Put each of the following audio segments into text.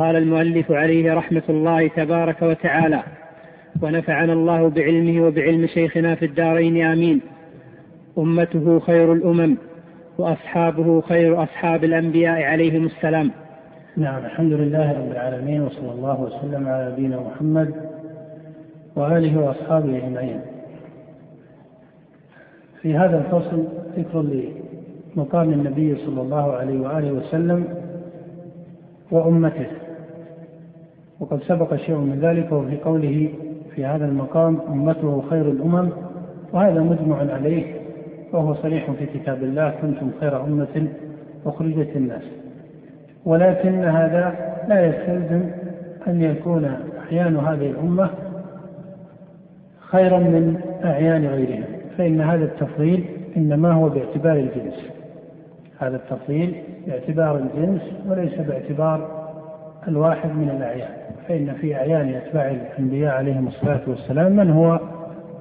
قال المؤلف عليه رحمة الله تبارك وتعالى ونفعنا الله بعلمه وبعلم شيخنا في الدارين آمين. أمته خير الأمم وأصحابه خير أصحاب الأنبياء عليهم السلام. نعم الحمد لله رب العالمين وصلى الله وسلم على نبينا محمد وآله وأصحابه أجمعين. في هذا الفصل ذكر لمقام النبي صلى الله عليه وآله وسلم وأمته. وقد سبق شيء من ذلك وفي قوله في هذا المقام أمته خير الأمم وهذا مجمع عليه وهو صريح في كتاب الله كنتم خير أمة أخرجت الناس ولكن هذا لا يستلزم أن يكون أحيان هذه الأمة خيرا من أعيان غيرها فإن هذا التفضيل إنما هو باعتبار الجنس. هذا التفضيل باعتبار الجنس وليس باعتبار الواحد من الأعيان فإن في أعيان أتباع الأنبياء عليهم الصلاة والسلام من هو؟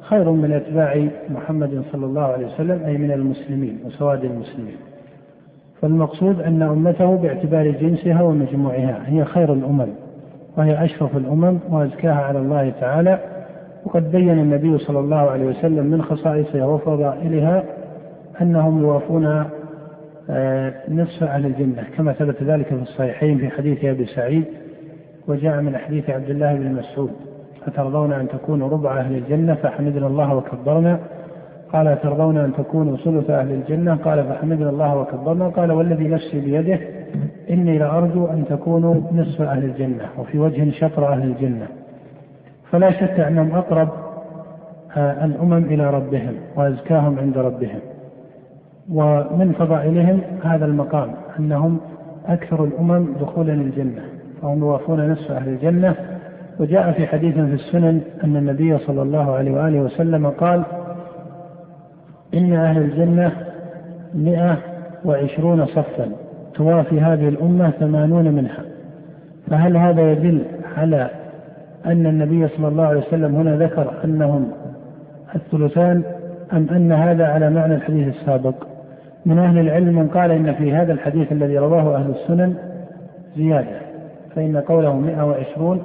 خير من أتباع محمد صلى الله عليه وسلم أي من المسلمين وسواد المسلمين. فالمقصود أن أمته باعتبار جنسها ومجموعها هي خير الأمم وهي أشرف الأمم وأزكاها على الله تعالى. وقد بين النبي صلى الله عليه وسلم من خصائصها وفضائلها أنهم يوافون نصف أهل الجنة كما ثبت ذلك في الصحيحين في حديث أبي سعيد وجاء من حديث عبد الله بن مسعود أترضون أن تكونوا ربع أهل الجنة فحمدنا الله وكبرنا؟ قال أترضون أن تكونوا ثلث أهل الجنة؟ قال فحمدنا الله وكبرنا؟ قال والذي نفسي بيده إني لأرجو أن تكونوا نصف أهل الجنة وفي وجه شطر أهل الجنة. فلا شك أنهم أقرب آه، الأمم إلى ربهم وأزكاهم عند ربهم. ومن فضائلهم هذا المقام أنهم أكثر الأمم دخولا الجنة فهم يوافون نصف أهل الجنة. وجاء في حديث في السنن أن النبي صلى الله عليه وآله وسلم قال إن أهل الجنة مئة وعشرون صفا توافي هذه الأمة ثمانون منها. فهل هذا يدل على أن النبي صلى الله عليه وسلم هنا ذكر أنهم الثلثان أم أن هذا على معنى الحديث السابق؟ من أهل العلم من قال إن في هذا الحديث الذي رواه أهل السنن زيادة فإن قوله 120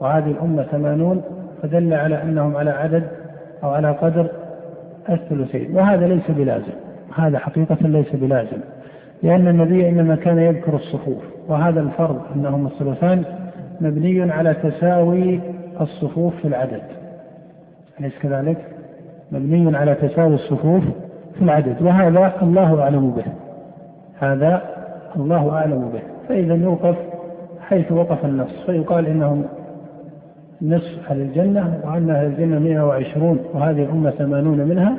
وهذه الأمة ثمانون فدل على أنهم على عدد أو على قدر الثلثين وهذا ليس بلازم هذا حقيقة ليس بلازم لأن النبي إنما كان يذكر الصفوف وهذا الفرض أنهم الثلثان مبني على تساوي الصفوف في العدد أليس كذلك؟ مبني على تساوي الصفوف العدد وهذا الله أعلم به. هذا الله أعلم به. فإذا يوقف حيث وقف النص. فيقال إنهم نصف أهل الجنة وأن أهل الجنة 120 وهذه الأمة 80 منها.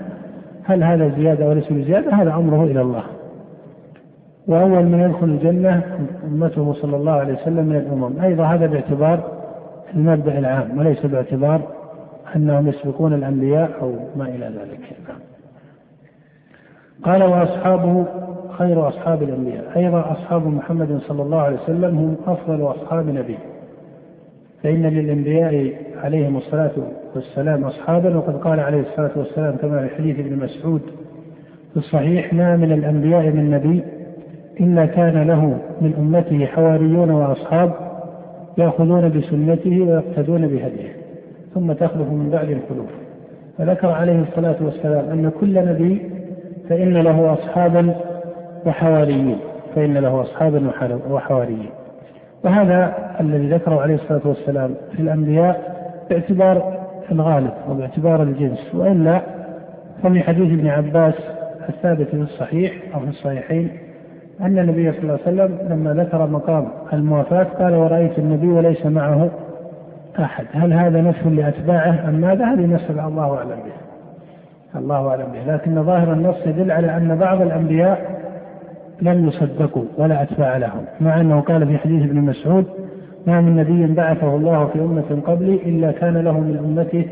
هل هذا زيادة وليس بزيادة؟ هذا أمره إلى الله. وأول من يدخل الجنة أمته صلى الله عليه وسلم من الأمم. أيضا هذا باعتبار المبدأ العام وليس باعتبار أنهم يسبقون الأنبياء أو ما إلى ذلك. قال وأصحابه خير أصحاب الأنبياء. أيضا أصحاب محمد صلى الله عليه وسلم هم أفضل أصحاب نبيه فإن للأنبياء عليهم الصلاة والسلام أصحابا وقد قال عليه الصلاة والسلام كما في حديث ابن مسعود في الصحيح ما من الأنبياء من نبي إلا كان له من أمته حواريون وأصحاب يأخذون بسنته ويقتدون بهديه ثم تخلف من بعد الخلوف. فذكر عليه الصلاة والسلام أن كل نبي فإن له أصحابا وحواريين. فإن له أصحابا وحواريين. وهذا الذي ذكره عليه الصلاة والسلام في الأنبياء باعتبار الغالب وباعتبار الجنس وإلا فمن حديث ابن عباس الثابت في الصحيح أو في الصحيحين أن النبي صلى الله عليه وسلم لما ذكر مقام الموافاة قال ورأيت النبي وليس معه أحد. هل هذا نفس لأتباعه أم ماذا؟ هذه مسألة الله أعلم بها. الله أعلم به لكن ظاهر النص يدل على أن بعض الأنبياء لم يصدقوا ولا أتباع لهم. مع أنه قال في حديث ابن مسعود ما من نبي بعثه الله في أمة قبلي إلا كان له من أمته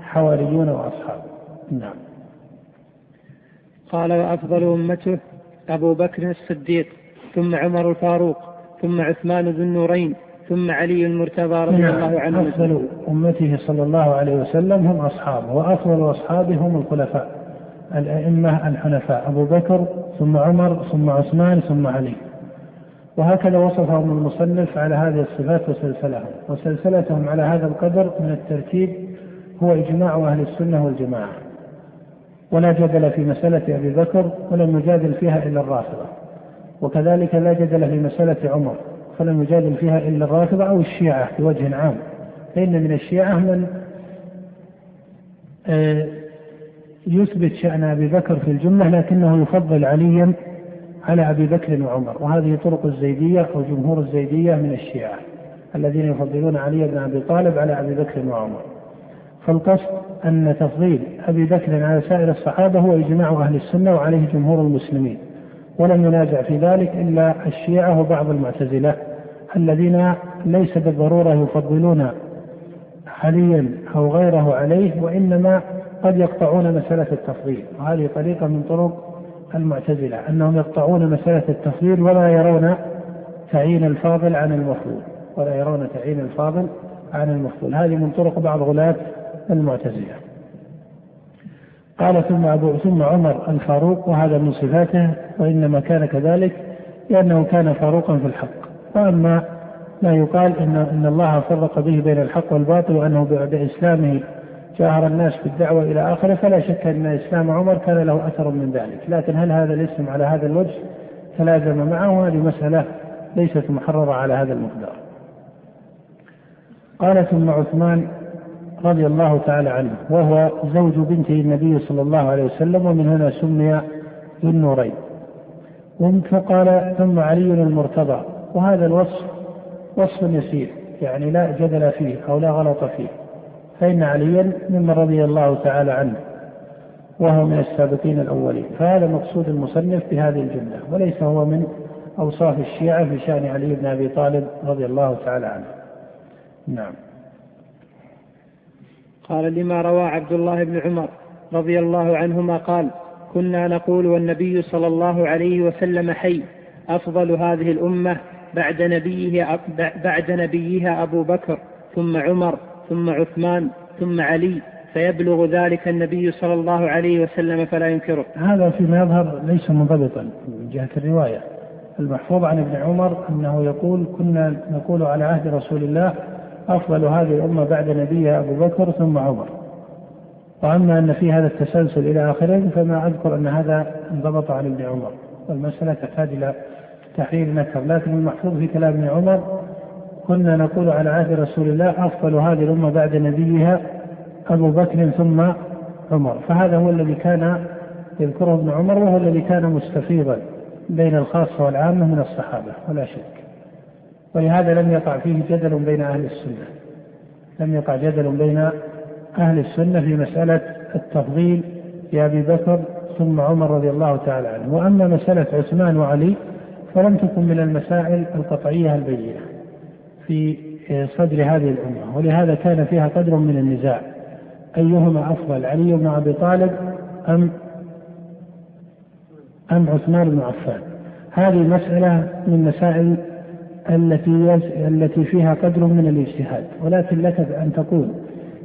حواريون وأصحاب. نعم. قال وأفضل أمته أبو بكر الصديق ثم عمر الفاروق ثم عثمان ذو النورين ثم علي المرتضى رضي نعم. الله عنه أفضل أمته صلى الله عليه وسلم هم أصحابه وأفضل أصحابه هم الخلفاء الأئمة الحنفاء أبو بكر ثم عمر ثم عثمان ثم علي. وهكذا وصفهم المصنف على هذه الصفات وسلسلهم وسلسلتهم على هذا القدر من الترتيب هو إجماع أهل السنة والجماعة. ولا جدل في مسألة أبي بكر ولم يجادل فيها إلا الرافضة. وكذلك لا جدل في مسألة عمر. فلم يجادل فيها إلا الرافضة أو الشيعة بوجه عام. فإن من الشيعة من آه، يثبت شأن أبي بكر في الجملة لكنه يفضل عليا على أبي بكر وعمر. وهذه طرق الزيدية أو جمهور الزيدية من الشيعة الذين يفضلون علي بن أبي طالب على أبي بكر وعمر. فالقصد أن تفضيل أبي بكر على سائر الصحابة هو إجماع أهل السنة وعليه جمهور المسلمين. ولم ينازع في ذلك إلا الشيعة وبعض المعتزلة الذين ليس بالضرورة يفضلون عليا أو غيره عليه وإنما قد يقطعون مسألة التفضيل. وهذه طريقة من طرق المعتزلة أنهم يقطعون مسألة التفضيل ولا يرون تعيين الفاضل عن المفضول ولا يرون تعيين الفاضل عن المفضول. هذه من طرق بعض غلاة المعتزلة. قال ثم أبو ثم عمر الفاروق وهذا من صفاته وإنما كان كذلك لأنه كان فاروقا في الحق. وأما ما يقال إن إن الله فرق به بين الحق والباطل وأنه بعد إسلامه جاهر الناس بالدعوة إلى آخره فلا شك أن إسلام عمر كان له أثر من ذلك. لكن هل هذا الاسم على هذا الوجه تلازم معه؟ هذه مسألة ليست محررة على هذا المقدار. قال ثم عثمان رضي الله تعالى عنه وهو زوج بنته النبي صلى الله عليه وسلم ومن هنا سمي ذو النورين فقال ثم علي المرتضى. وهذا الوصف وصف يسير يعني لا جدل فيه أو لا غلط فيه. فإن عليا ممن رضي الله تعالى عنه وهو من السابقين الأولين. فهذا مقصود المصنف بهذه الجملة وليس هو من أوصاف الشيعة في شأن علي بن أبي طالب رضي الله تعالى عنه. نعم. قال لما روى عبد الله بن عمر رضي الله عنهما قال كنا نقول والنبي صلى الله عليه وسلم حي أفضل هذه الأمة بعد نبيه بعد نبيها أبو بكر ثم عمر ثم عثمان ثم علي فيبلغ ذلك النبي صلى الله عليه وسلم فلا ينكره. هذا فيما يظهر ليس منضبطا من جهة الرواية. المحفوظ عن ابن عمر أنه يقول كنا نقول على عهد رسول الله أفضل هذه الأمة بعد نبيها أبو بكر ثم عمر. وأما أن في هذا التسلسل إلى آخره فما أذكر أن هذا انضبط عن ابن عمر. والمسألة تحتاج إلى تحرير نكر لكن المحفوظ في كلام ابن عمر كنا نقول على عهد رسول الله أفضل هذه الأمة بعد نبيها أبو بكر ثم عمر. فهذا هو الذي كان يذكره ابن عمر وهو الذي كان مستفيضا بين الخاصة والعامة من الصحابة ولا شك. ولهذا لم يقع فيه جدل بين أهل السنة. لم يقع جدل بين أهل السنة في مسألة التفضيل لأبي بكر ثم عمر رضي الله تعالى عنه. وأما مسألة عثمان وعلي فلم تكن من المسائل القطعية البينة في صدر هذه الأمة. ولهذا كان فيها قدر من النزاع. أيهما أفضل علي بن أبي طالب أم أم عثمان بن عفان؟ هذه مسألة من مسائل التي التي فيها قدر من الاجتهاد. ولكن لك أن تقول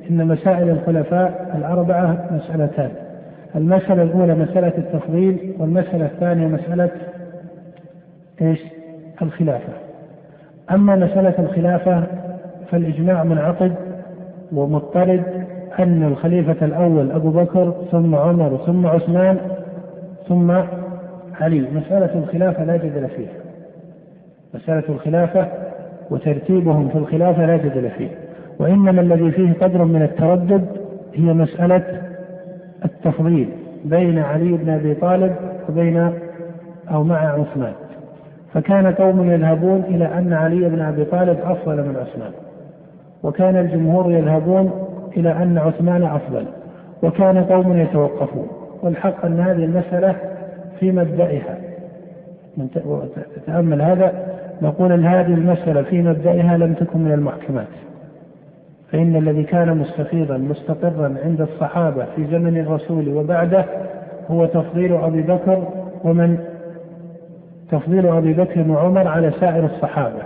إن مسائل الخلفاء الأربعة مسألتان. المسألة الأولى مسألة التفضيل والمسألة الثانية مسألة إيش؟ الخلافة. أما مسألة الخلافة فالإجماع منعقد ومضطرد أن الخليفة الأول أبو بكر ثم عمر ثم عثمان ثم علي. مسألة الخلافة لا جدل فيها. مسألة الخلافة وترتيبهم في الخلافة لا جدل فيه. وإنما الذي فيه قدر من التردد هي مسألة التفضيل بين علي بن أبي طالب وبين أو مع عثمان. فكان قوم يذهبون إلى أن علي بن أبي طالب أفضل من عثمان. وكان الجمهور يذهبون إلى أن عثمان أفضل. وكان قوم يتوقفون. والحق أن هذه المسألة في مبدئها تأمل هذا نقول أن هذه المسألة في مبدئها لم تكن من المحكمات. فإن الذي كان مستفيضا مستقرا عند الصحابة في زمن الرسول وبعده هو تفضيل أبي بكر ومن؟ تفضيل أبي بكر وعمر على سائر الصحابة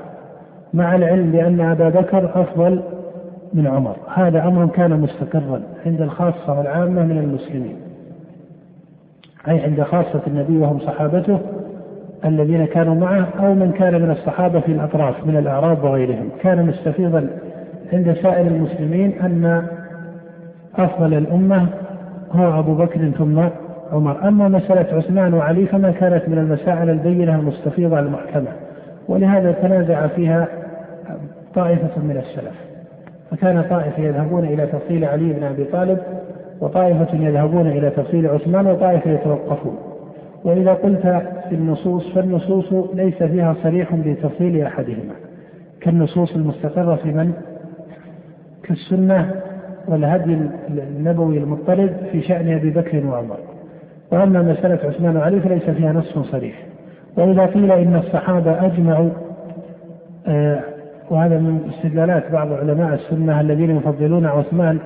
مع العلم بأن أبا بكر أفضل من عمر. هذا أمر كان مستقرا عند الخاصة والعامة من المسلمين أي عند خاصة النبي وهم صحابته الذين كانوا معه أو من كان من الصحابة في الأطراف من الأعراب وغيرهم. كان مستفيضا عند سائر المسلمين أن أفضل الأمة هو أبو بكر ثم عمر. أما مسألة عثمان وعلي فما كانت من المسائل البينة المستفيضة المحكمة ولهذا تنازع فيها طائفة من السلف. فكان طائفة يذهبون إلى تفصيل علي بن أبي طالب وطائفة يذهبون إلى تفصيل عثمان وطائفة يتوقفون. وإذا قلت في النصوص فالنصوص ليس فيها صريح بتفصيل أحدهما. كالنصوص المستقرة في من؟ كالسنة والهدي النبوي المضطرد في شأن أبي بكر وعمر. وأما مسألة عثمان وعلي فليس فيها نص صريح. وإذا قيل إن الصحابة أجمعوا آه وهذا من استدلالات بعض علماء السنة الذين يفضلون عثمان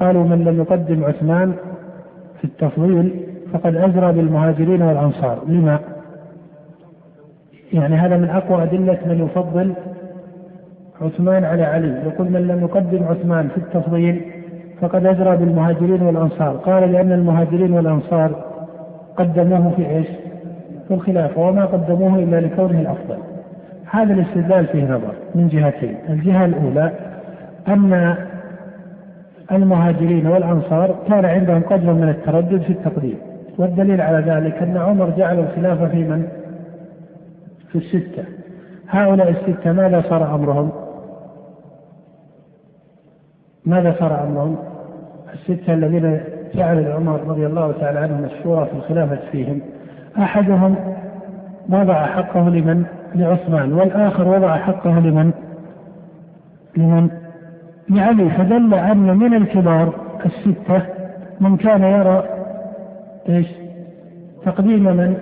قالوا من لم يقدم عثمان في التفضيل فقد أزرى بالمهاجرين والأنصار. لما؟ يعني هذا من أقوى أدلة من يفضل عثمان على علي. يقول من لم يقدم عثمان في التفضيل فقد أجرى بالمهاجرين والأنصار. قال لأن المهاجرين والأنصار قدموه في إيش؟ في الخلافة وما قدموه إلا لكونه الأفضل. هذا الاستدلال فيه نظر من جهتين. الجهة الأولى أن المهاجرين والأنصار كان عندهم قدر من التردد في التقديم. والدليل على ذلك أن عمر جعل الخلافة في من؟ في الستة هؤلاء الستة ماذا صار أمرهم؟ ماذا صار أمرهم؟ الستة الذين جعل عمر رضي الله تعالى عنهم الشورى في الخلافة فيهم أحدهم وضع حقه لمن؟ لعثمان والآخر وضع حقه لمن؟ لمن؟ لعلي فدل أن من الكبار الستة من كان يرى إيش؟ تقديم من؟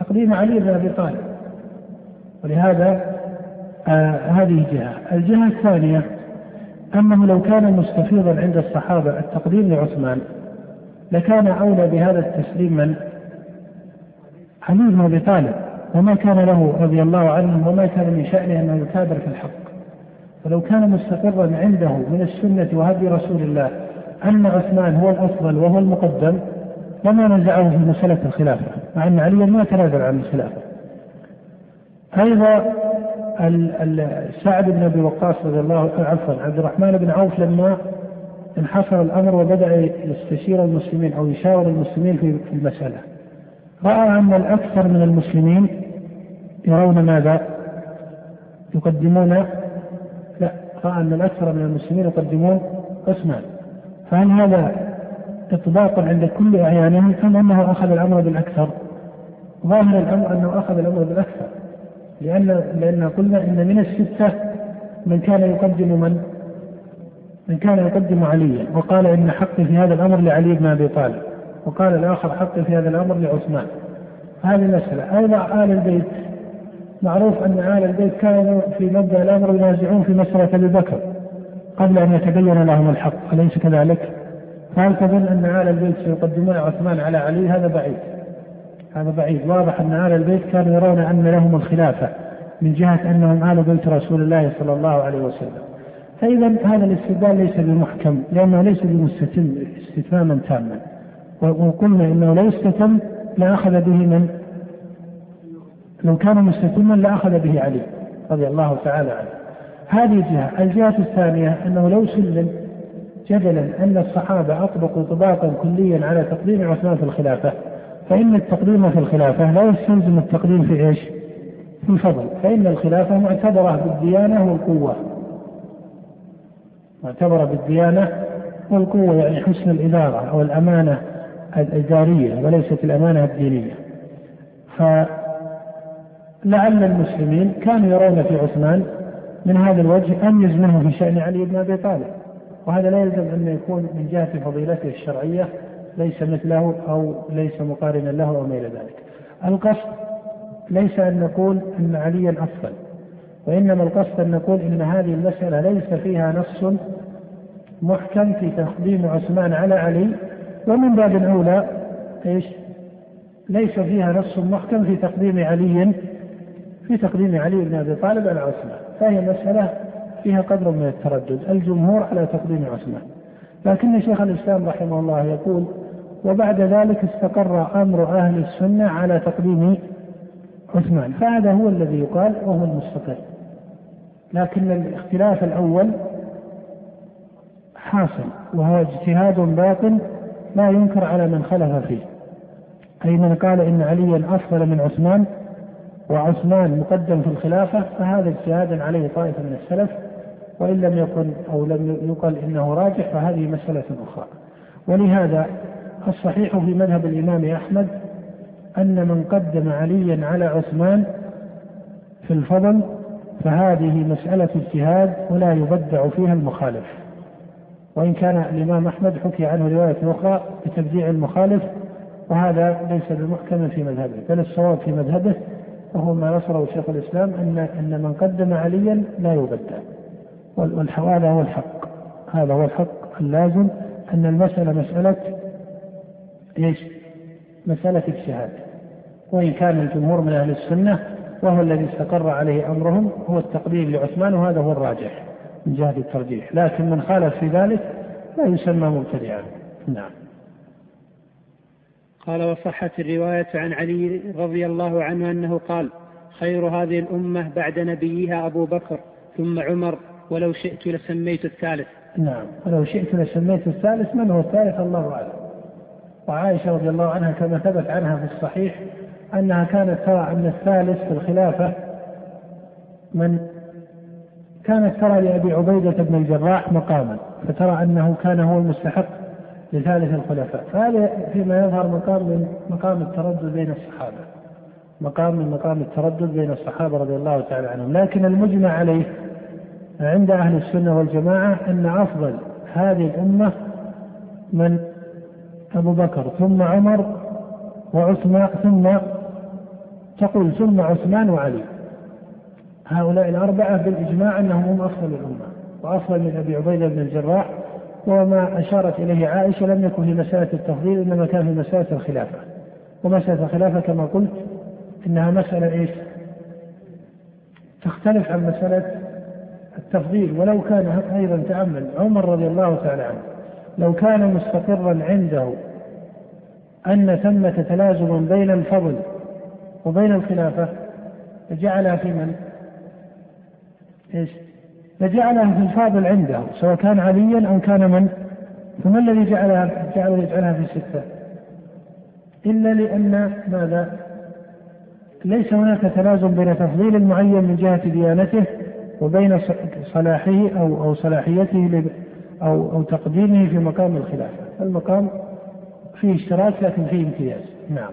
تقديم علي بن أبي طالب ولهذا آه هذه جهة، الجهة الثانية أنه لو كان مستفيضا عند الصحابة التقديم لعثمان لكان أولى بهذا التسليم من؟ علي بن أبي طالب وما كان له رضي الله عنه وما كان من شأنه أنه يكابر في الحق ولو كان مستقرا عنده من السنة وهدي رسول الله أن عثمان هو الأفضل وهو المقدم لما نزعه في مسألة الخلافة مع أن عليا ما تنازل عن الخلافة أيضا سعد بن أبي وقاص رضي الله عفوا عبد الرحمن بن عوف لما انحصر الأمر وبدأ يستشير المسلمين أو يشاور المسلمين في المسألة. رأى أن الأكثر من المسلمين يرون ماذا؟ يقدمون لا رأى أن الأكثر من المسلمين يقدمون عثمان فهل هذا إطباق عند كل أعيانهم أم أنه أخذ الأمر بالأكثر؟ ظاهر الأمر أنه أخذ الأمر بالأكثر. لأن لأن قلنا إن من الستة من كان يقدم من؟ من كان يقدم عليا. وقال إن حقي في هذا الأمر لعلي بن أبي طالب. وقال الآخر حقي في هذا الأمر لعثمان. هذه مسألة أيضا آل البيت. معروف أن آل البيت كانوا في مبدأ الأمر ينازعون في مسألة أبي بكر قبل أن يتبين لهم الحق. أليس كذلك؟ فهل تظن أن آل البيت سيقدمون عثمان على علي؟ هذا بعيد. هذا بعيد. واضح أن آل البيت كانوا يرون أن لهم الخلافة من جهة أنهم آل بيت رسول الله صلى الله عليه وسلم. فإذا هذا الاستدلال ليس بمحكم لأنه ليس بمستتم استتماما تاما. وقلنا إنه لو استتم لأخذ به من؟ لو كان مستتما لأخذ به علي رضي الله تعالى عنه. هذه جهه، الجهة الثانية أنه لو سلم جدلا أن الصحابة أطبقوا طباقا كليا على تقديم عثمان في الخلافة فإن التقديم في الخلافة لا يستلزم التقديم في إيش؟ في الفضل، فإن الخلافة معتبرة بالديانة والقوة. معتبرة بالديانة والقوة يعني حسن الإدارة أو الأمانة الإدارية وليست الأمانة الدينية فلعل المسلمين كانوا يرون في عثمان من هذا الوجه أميز منه في شأن علي بن أبي طالب وهذا لا يلزم أن يكون من جهة فضيلته الشرعية ليس مثله أو ليس مقارنا له أو ما إلى ذلك القصد ليس أن نقول أن عليا أفضل وإنما القصد أن نقول أن هذه المسألة ليس فيها نص محكم في تقديم عثمان على علي ومن باب أولى إيش؟ ليس فيها نص محكم في تقديم علي في تقديم علي بن أبي طالب على عثمان، فهي مسألة فيها قدر من التردد، الجمهور على تقديم عثمان. لكن شيخ الإسلام رحمه الله يقول: وبعد ذلك استقر أمر أهل السنة على تقديم عثمان. فهذا هو الذي يقال وهو المستقر لكن الاختلاف الأول حاصل وهو اجتهاد باطن لا ينكر على من خلف فيه. أي من قال إن عليا أفضل من عثمان وعثمان مقدم في الخلافة فهذا اجتهاد عليه طائفة من السلف وإن لم يكن أو لم يقل إنه راجح فهذه مسألة أخرى. ولهذا الصحيح في مذهب الإمام أحمد أن من قدم عليا على عثمان في الفضل فهذه مسألة اجتهاد ولا يبدع فيها المخالف. وإن كان الإمام أحمد حكي عنه رواية أخرى بتبديع المخالف وهذا ليس بمحكم في مذهبه بل الصواب في مذهبه وهو ما نصره شيخ الإسلام أن أن من قدم عليا لا يبدع. وهذا هو الحق. هذا هو الحق اللازم أن المسألة مسألة إيش؟ مسألة اجتهاد. وإن كان الجمهور من أهل السنة وهو الذي استقر عليه أمرهم هو التقديم لعثمان وهذا هو الراجح من جهة الترجيح. لكن من خالف في ذلك لا يسمى مبتدعا نعم. قال وصحت الرواية عن علي رضي الله عنه أنه قال خير هذه الأمة بعد نبيها أبو بكر ثم عمر ولو شئت لسميت الثالث. نعم. ولو شئت لسميت الثالث من هو الثالث؟ الله أعلم. وعائشة رضي الله عنها كما ثبت عنها في الصحيح أنها كانت ترى أن الثالث في الخلافة من كانت ترى لأبي عبيدة بن الجراح مقاما فترى أنه كان هو المستحق لثالث الخلفاء. فهذا فيما يظهر مقام من مقام التردد بين الصحابة. مقام من مقام التردد بين الصحابة رضي الله تعالى عنهم. لكن المجمع عليه عند أهل السنة والجماعة أن أفضل هذه الأمة من أبو بكر ثم عمر وعثمان ثم تقول ثم عثمان وعلي هؤلاء الأربعة بالإجماع أنهم هم أفضل الأمة وأفضل من أبي عبيدة بن الجراح وما أشارت إليه عائشة لم يكن في مسألة التفضيل إنما كان في مسألة الخلافة ومسألة الخلافة كما قلت إنها مسألة إيش؟ تختلف عن مسألة التفضيل ولو كان أيضا تأمل عمر رضي الله تعالى عنه لو كان مستقرا عنده أن ثمة تلازما بين الفضل وبين الخلافة لجعلها في من؟ إيش؟ لجعلها في الفاضل عنده سواء كان عليا أو كان من؟ فما الذي جعلها جعله يجعلها في ستة؟ إلا لأن ماذا؟ ليس هناك تلازم بين تفضيل معين من جهة ديانته وبين صلاحه أو أو صلاحيته أو أو تقديمه في مقام الخلافة، المقام فيه اشتراك لكن فيه امتياز، نعم.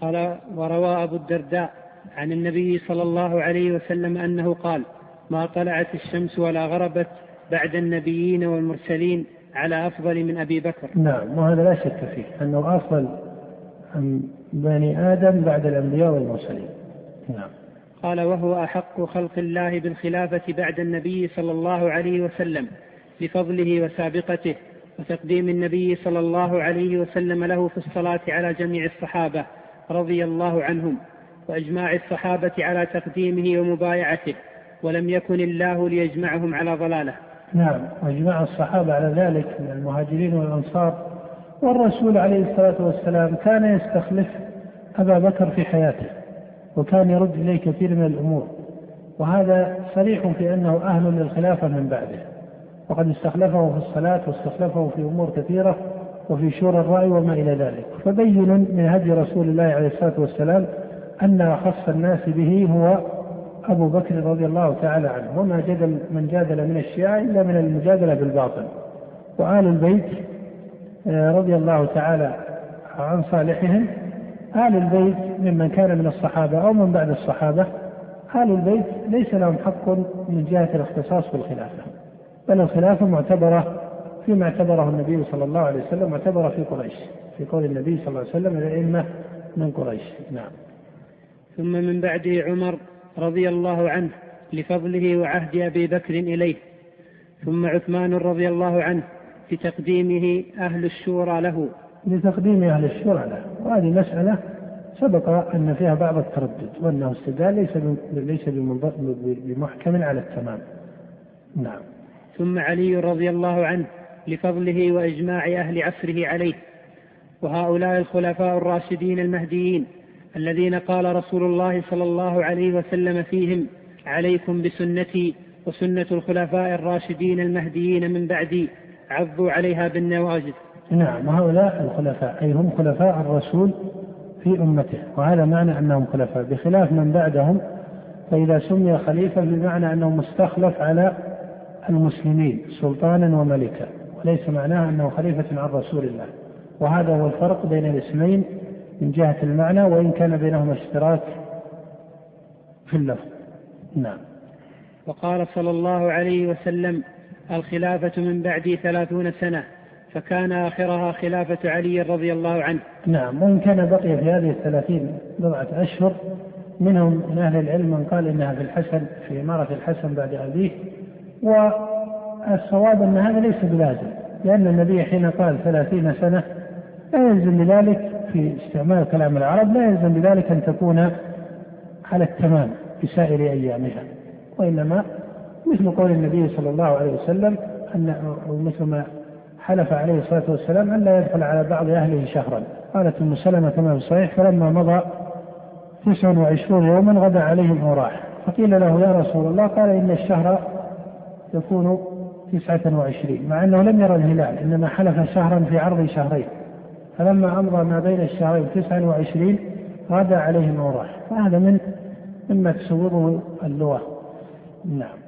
قال وروى أبو الدرداء عن النبي صلى الله عليه وسلم أنه قال: ما طلعت الشمس ولا غربت بعد النبيين والمرسلين على أفضل من أبي بكر. نعم. وهذا لا شك فيه أنه أفضل بني آدم بعد الأنبياء والمرسلين. نعم. قال وهو أحق خلق الله بالخلافة بعد النبي صلى الله عليه وسلم لفضله وسابقته وتقديم النبي صلى الله عليه وسلم له في الصلاة على جميع الصحابة رضي الله عنهم وإجماع الصحابة على تقديمه ومبايعته ولم يكن الله ليجمعهم على ضلاله. نعم وإجماع الصحابة على ذلك من المهاجرين والأنصار والرسول عليه الصلاة والسلام كان يستخلف أبا بكر في حياته. وكان يرد إليه كثير من الأمور. وهذا صريح في أنه أهل للخلافة من بعده. وقد استخلفه في الصلاة واستخلفه في أمور كثيرة وفي شورى الرأي وما إلى ذلك. فبين من هدي رسول الله عليه الصلاة والسلام أن أخص الناس به هو أبو بكر رضي الله تعالى عنه. وما جدل من جادل من الشيعة إلا من المجادلة بالباطل. وآل البيت آه، رضي الله تعالى عن صالحهم آل البيت ممن كان من الصحابة أو من بعد الصحابة. آل البيت ليس لهم حق من جهة الاختصاص بالخلافة بل الخلافة معتبرة فيما اعتبره النبي صلى الله عليه وسلم معتبرة في قريش في قول النبي صلى الله عليه وسلم الأئمة من قريش. نعم. ثم من بعده عمر رضي الله عنه لفضله وعهد أبي بكر إليه. ثم عثمان رضي الله عنه لتقديمه أهل الشورى له. لتقديم أهل الشورى له. وهذه مساله سبق أن فيها بعض التردد وأنه استدلال ليس ليس بمحكم على التمام. نعم. ثم علي رضي الله عنه لفضله وإجماع أهل عصره عليه. وهؤلاء الخلفاء الراشدين المهديين الذين قال رسول الله صلى الله عليه وسلم فيهم عليكم بسنتي وسنة الخلفاء الراشدين المهديين من بعدي عضوا عليها بالنواجذ. نعم وهؤلاء الخلفاء أي هم خلفاء الرسول في أمته وهذا معنى أنهم خلفاء بخلاف من بعدهم فإذا سمي خليفة بمعنى أنه مستخلف على المسلمين سلطانا وملكا وليس معناه أنه خليفة عن رسول الله. وهذا هو الفرق بين الاسمين من جهة المعنى وإن كان بينهما اشتراك في اللفظ. نعم. وقال صلى الله عليه وسلم الخلافة من بعدي ثلاثون سنة. فكان آخرها خلافة علي رضي الله عنه. نعم وإن كان بقي في هذه الثلاثين بضعة أشهر منهم من أهل العلم من قال إنها في الحسن في إمارة الحسن بعد أبيه والصواب أن هذا ليس بلازم لأن النبي حين قال ثلاثين سنة لا يلزم بذلك في استعمال كلام العرب لا يلزم بذلك أن تكون على التمام في سائر أيامها وإنما مثل قول النبي صلى الله عليه وسلم أن مثل ما حلف عليه الصلاة والسلام أن لا يدخل على بعض أهله شهرا. قالت أم سلمة كما في الصحيح فلما مضى تسع وعشرون يوما غدا عليهم وراح. فقيل له يا رسول الله. قال إن الشهر يكون تسعة وعشرين. مع أنه لم يرى الهلال إنما حلف شهرا في عرض شهرين. فلما أمضى ما بين الشهرين تسعة وعشرين غدا عليهم وراح. فهذا من مما تسوره اللغة نعم.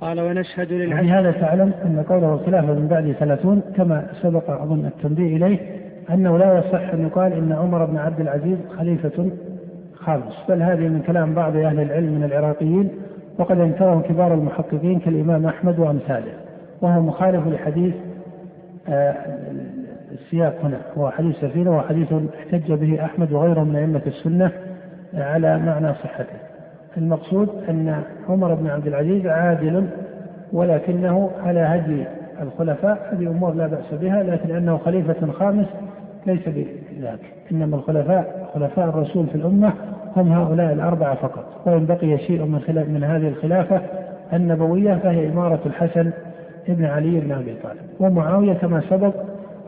قال ونشهد للعدل هذا تعلم أن قوله الخلافة من بعد ثلاثون كما سبق أظن التنبيه إليه أنه لا يصح أن يقال إن عمر بن عبد العزيز خليفة خامس بل هذه من كلام بعض أهل العلم من العراقيين وقد انكره كبار المحققين كالإمام أحمد وأمثاله وهو مخالف لحديث آه، السياق هنا. هو حديث سفينة وهو حديث احتج به أحمد وغيره من أئمة السنة على معنى صحته. المقصود أن عمر بن عبد العزيز عادل ولكنه على هدي الخلفاء هذه أمور لا بأس بها لكن أنه خليفة خامس ليس بذاك. إنما الخلفاء خلفاء الرسول في الأمة هم هؤلاء الأربعة فقط. وإن بقي شيء من خلاف من هذه الخلافة النبوية فهي إمارة الحسن ابن علي بن أبي طالب. ومعاوية كما سبق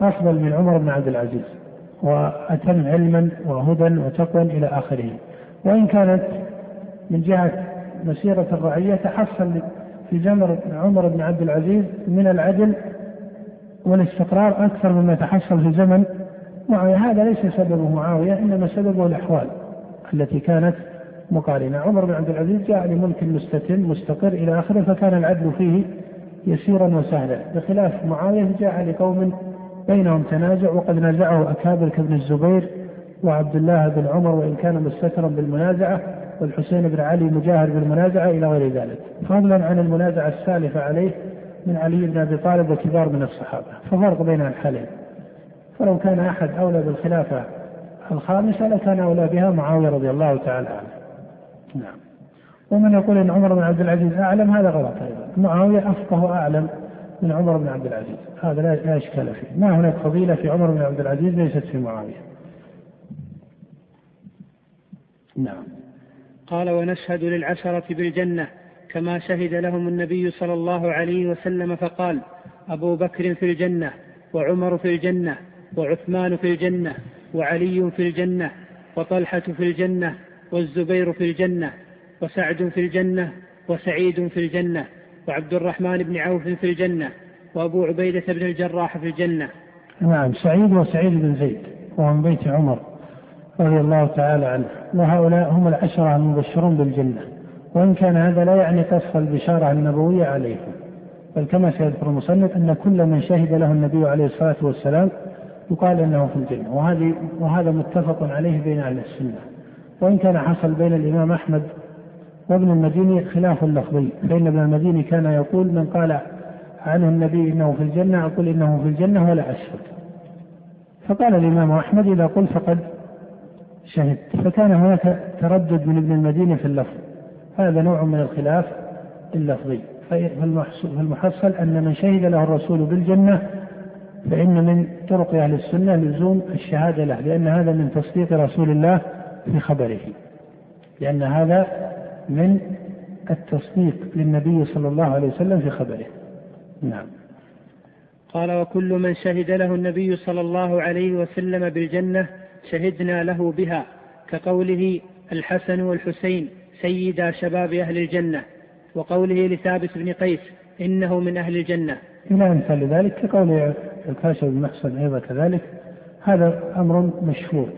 أفضل من عمر بن عبد العزيز وأتم علما وهدى وتقوى إلى آخره. وإن كانت من جهة مسيرة الرعية تحصل في زمن عمر بن عبد العزيز من العدل والاستقرار أكثر مما تحصل في زمن معاوية. هذا ليس سببه معاوية إنما سببه الأحوال التي كانت مقارنة. عمر بن عبد العزيز جاء لملك مستتم مستقر إلى آخره فكان العدل فيه يسيرا وسهلا. بخلاف معاوية جاء لقوم بينهم تنازع وقد نازعه أكابر كابن الزبير وعبد الله بن عمر وإن كان مستترا بالمنازعة والحسين بن علي مجاهر بالمنازعة إلى غير ذلك. فضلا عن المنازعة السالفة عليه من علي بن أبي طالب وكبار من الصحابة. ففرق بين الحالين. فلو كان أحد أولى بالخلافة الخامسة لكان أولى بها معاوية رضي الله تعالى عنه. نعم. ومن يقول إن عمر بن عبد العزيز أعلم هذا غلط أيضا. معاوية أفقه أعلم من عمر بن عبد العزيز. هذا لا إشكال فيه. ما هناك فضيلة في عمر بن عبد العزيز؟ ليست في معاوية. نعم. قال ونشهد للعشرة بالجنة كما شهد لهم النبي صلى الله عليه وسلم فقال أبو بكر في الجنة وعمر في الجنة وعثمان في الجنة وعلي في الجنة وطلحة في الجنة والزبير في الجنة وسعد في الجنة وسعيد في الجنة وعبد الرحمن بن عوف في الجنة وأبو عبيدة بن الجراح في الجنة. نعم سعيد وسعيد بن زيد وهو من بيت عمر. رضي الله تعالى عنه. وهؤلاء هم العشرة المبشرون بالجنة. وإن كان هذا لا يعني قص البشارة النبوية عليهم. بل كما سيذكر المصنف أن كل من شهد له النبي عليه الصلاة والسلام يقال أنه في الجنة. وهذه وهذا متفق عليه بين أهل السنة. وإن كان حصل بين الإمام أحمد وابن المديني خلاف لفظي. فإن ابن المديني كان يقول من قال عنه النبي إنه في الجنة أقول إنه في الجنة ولا أشهد. فقال الإمام أحمد إذا قلت فقد شهدت فكان هناك تردد من ابن المديني في اللفظ. هذا نوع من الخلاف اللفظي. فالمحصل أن من شهد له الرسول بالجنة فإن من طرق أهل السنة لزوم الشهادة له لأن هذا من تصديق رسول الله في خبره. لأن هذا من التصديق للنبي صلى الله عليه وسلم في خبره. نعم. قال وكل من شهد له النبي صلى الله عليه وسلم بالجنة شهدنا له بها كقوله الحسن والحسين سيدا شباب أهل الجنة وقوله لثابت بن قيس إنه من أهل الجنة. إلى أمثال ذلك كقول الكاشف بن محسن أيضا كذلك هذا أمر مشهور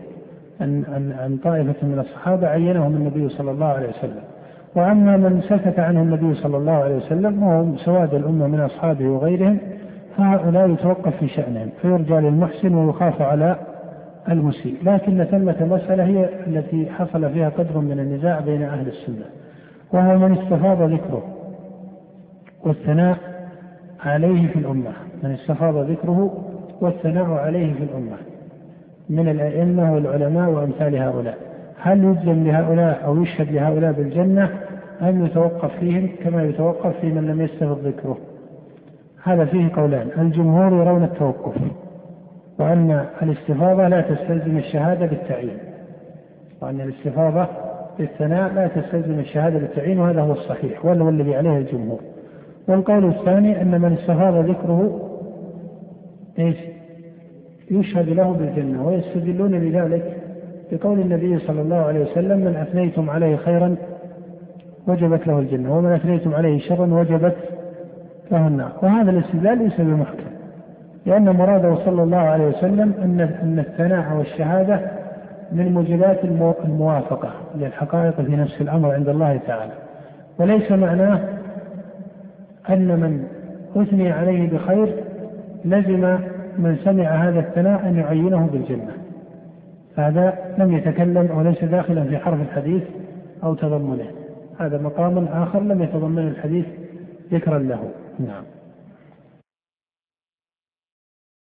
أن أن أن طائفة من الصحابة عينهم النبي صلى الله عليه وسلم. وأما من سكت عنه النبي صلى الله عليه وسلم وهم سواد الأمة من أصحابه وغيرهم فهؤلاء يتوقف في شأنهم فيرجى للمحسن ويخاف على المسيء. لكن ثمة مسألة هي التي حصل فيها قدر من النزاع بين أهل السنة وهو من استفاض ذكره والثناء عليه في الأمة. من استفاض ذكره والثناء عليه في الأمة. من الأئمة والعلماء وأمثال هؤلاء. هل يجزم لهؤلاء أو يشهد لهؤلاء بالجنة أم يتوقف فيهم كما يتوقف في من لم يستفض ذكره؟ هذا فيه قولان. الجمهور يرون التوقف. وأن الاستفاضة لا تستلزم الشهادة بالتعيين. وأن الاستفاضة بالثناء لا تستلزم الشهادة بالتعيين وهذا هو الصحيح وهو الذي عليه الجمهور. والقول الثاني أن من استفاض ذكره إيش؟ يشهد له بالجنة ويستدلون بذلك بقول النبي صلى الله عليه وسلم من أثنيتم عليه خيرا وجبت له الجنة ومن أثنيتم عليه شرا وجبت له النار. وهذا الاستدلال ليس بمحكم. لأن مراده صلى الله عليه وسلم أن أن الثناء والشهادة من موجبات الموافقة للحقائق في نفس الأمر عند الله تعالى. وليس معناه أن من أثني عليه بخير لزم من سمع هذا الثناء أن يعينه بالجنة. هذا لم يتكلم وليس داخلا في حرف الحديث أو تضمنه. هذا مقام آخر لم يتضمن الحديث ذكرا له. نعم.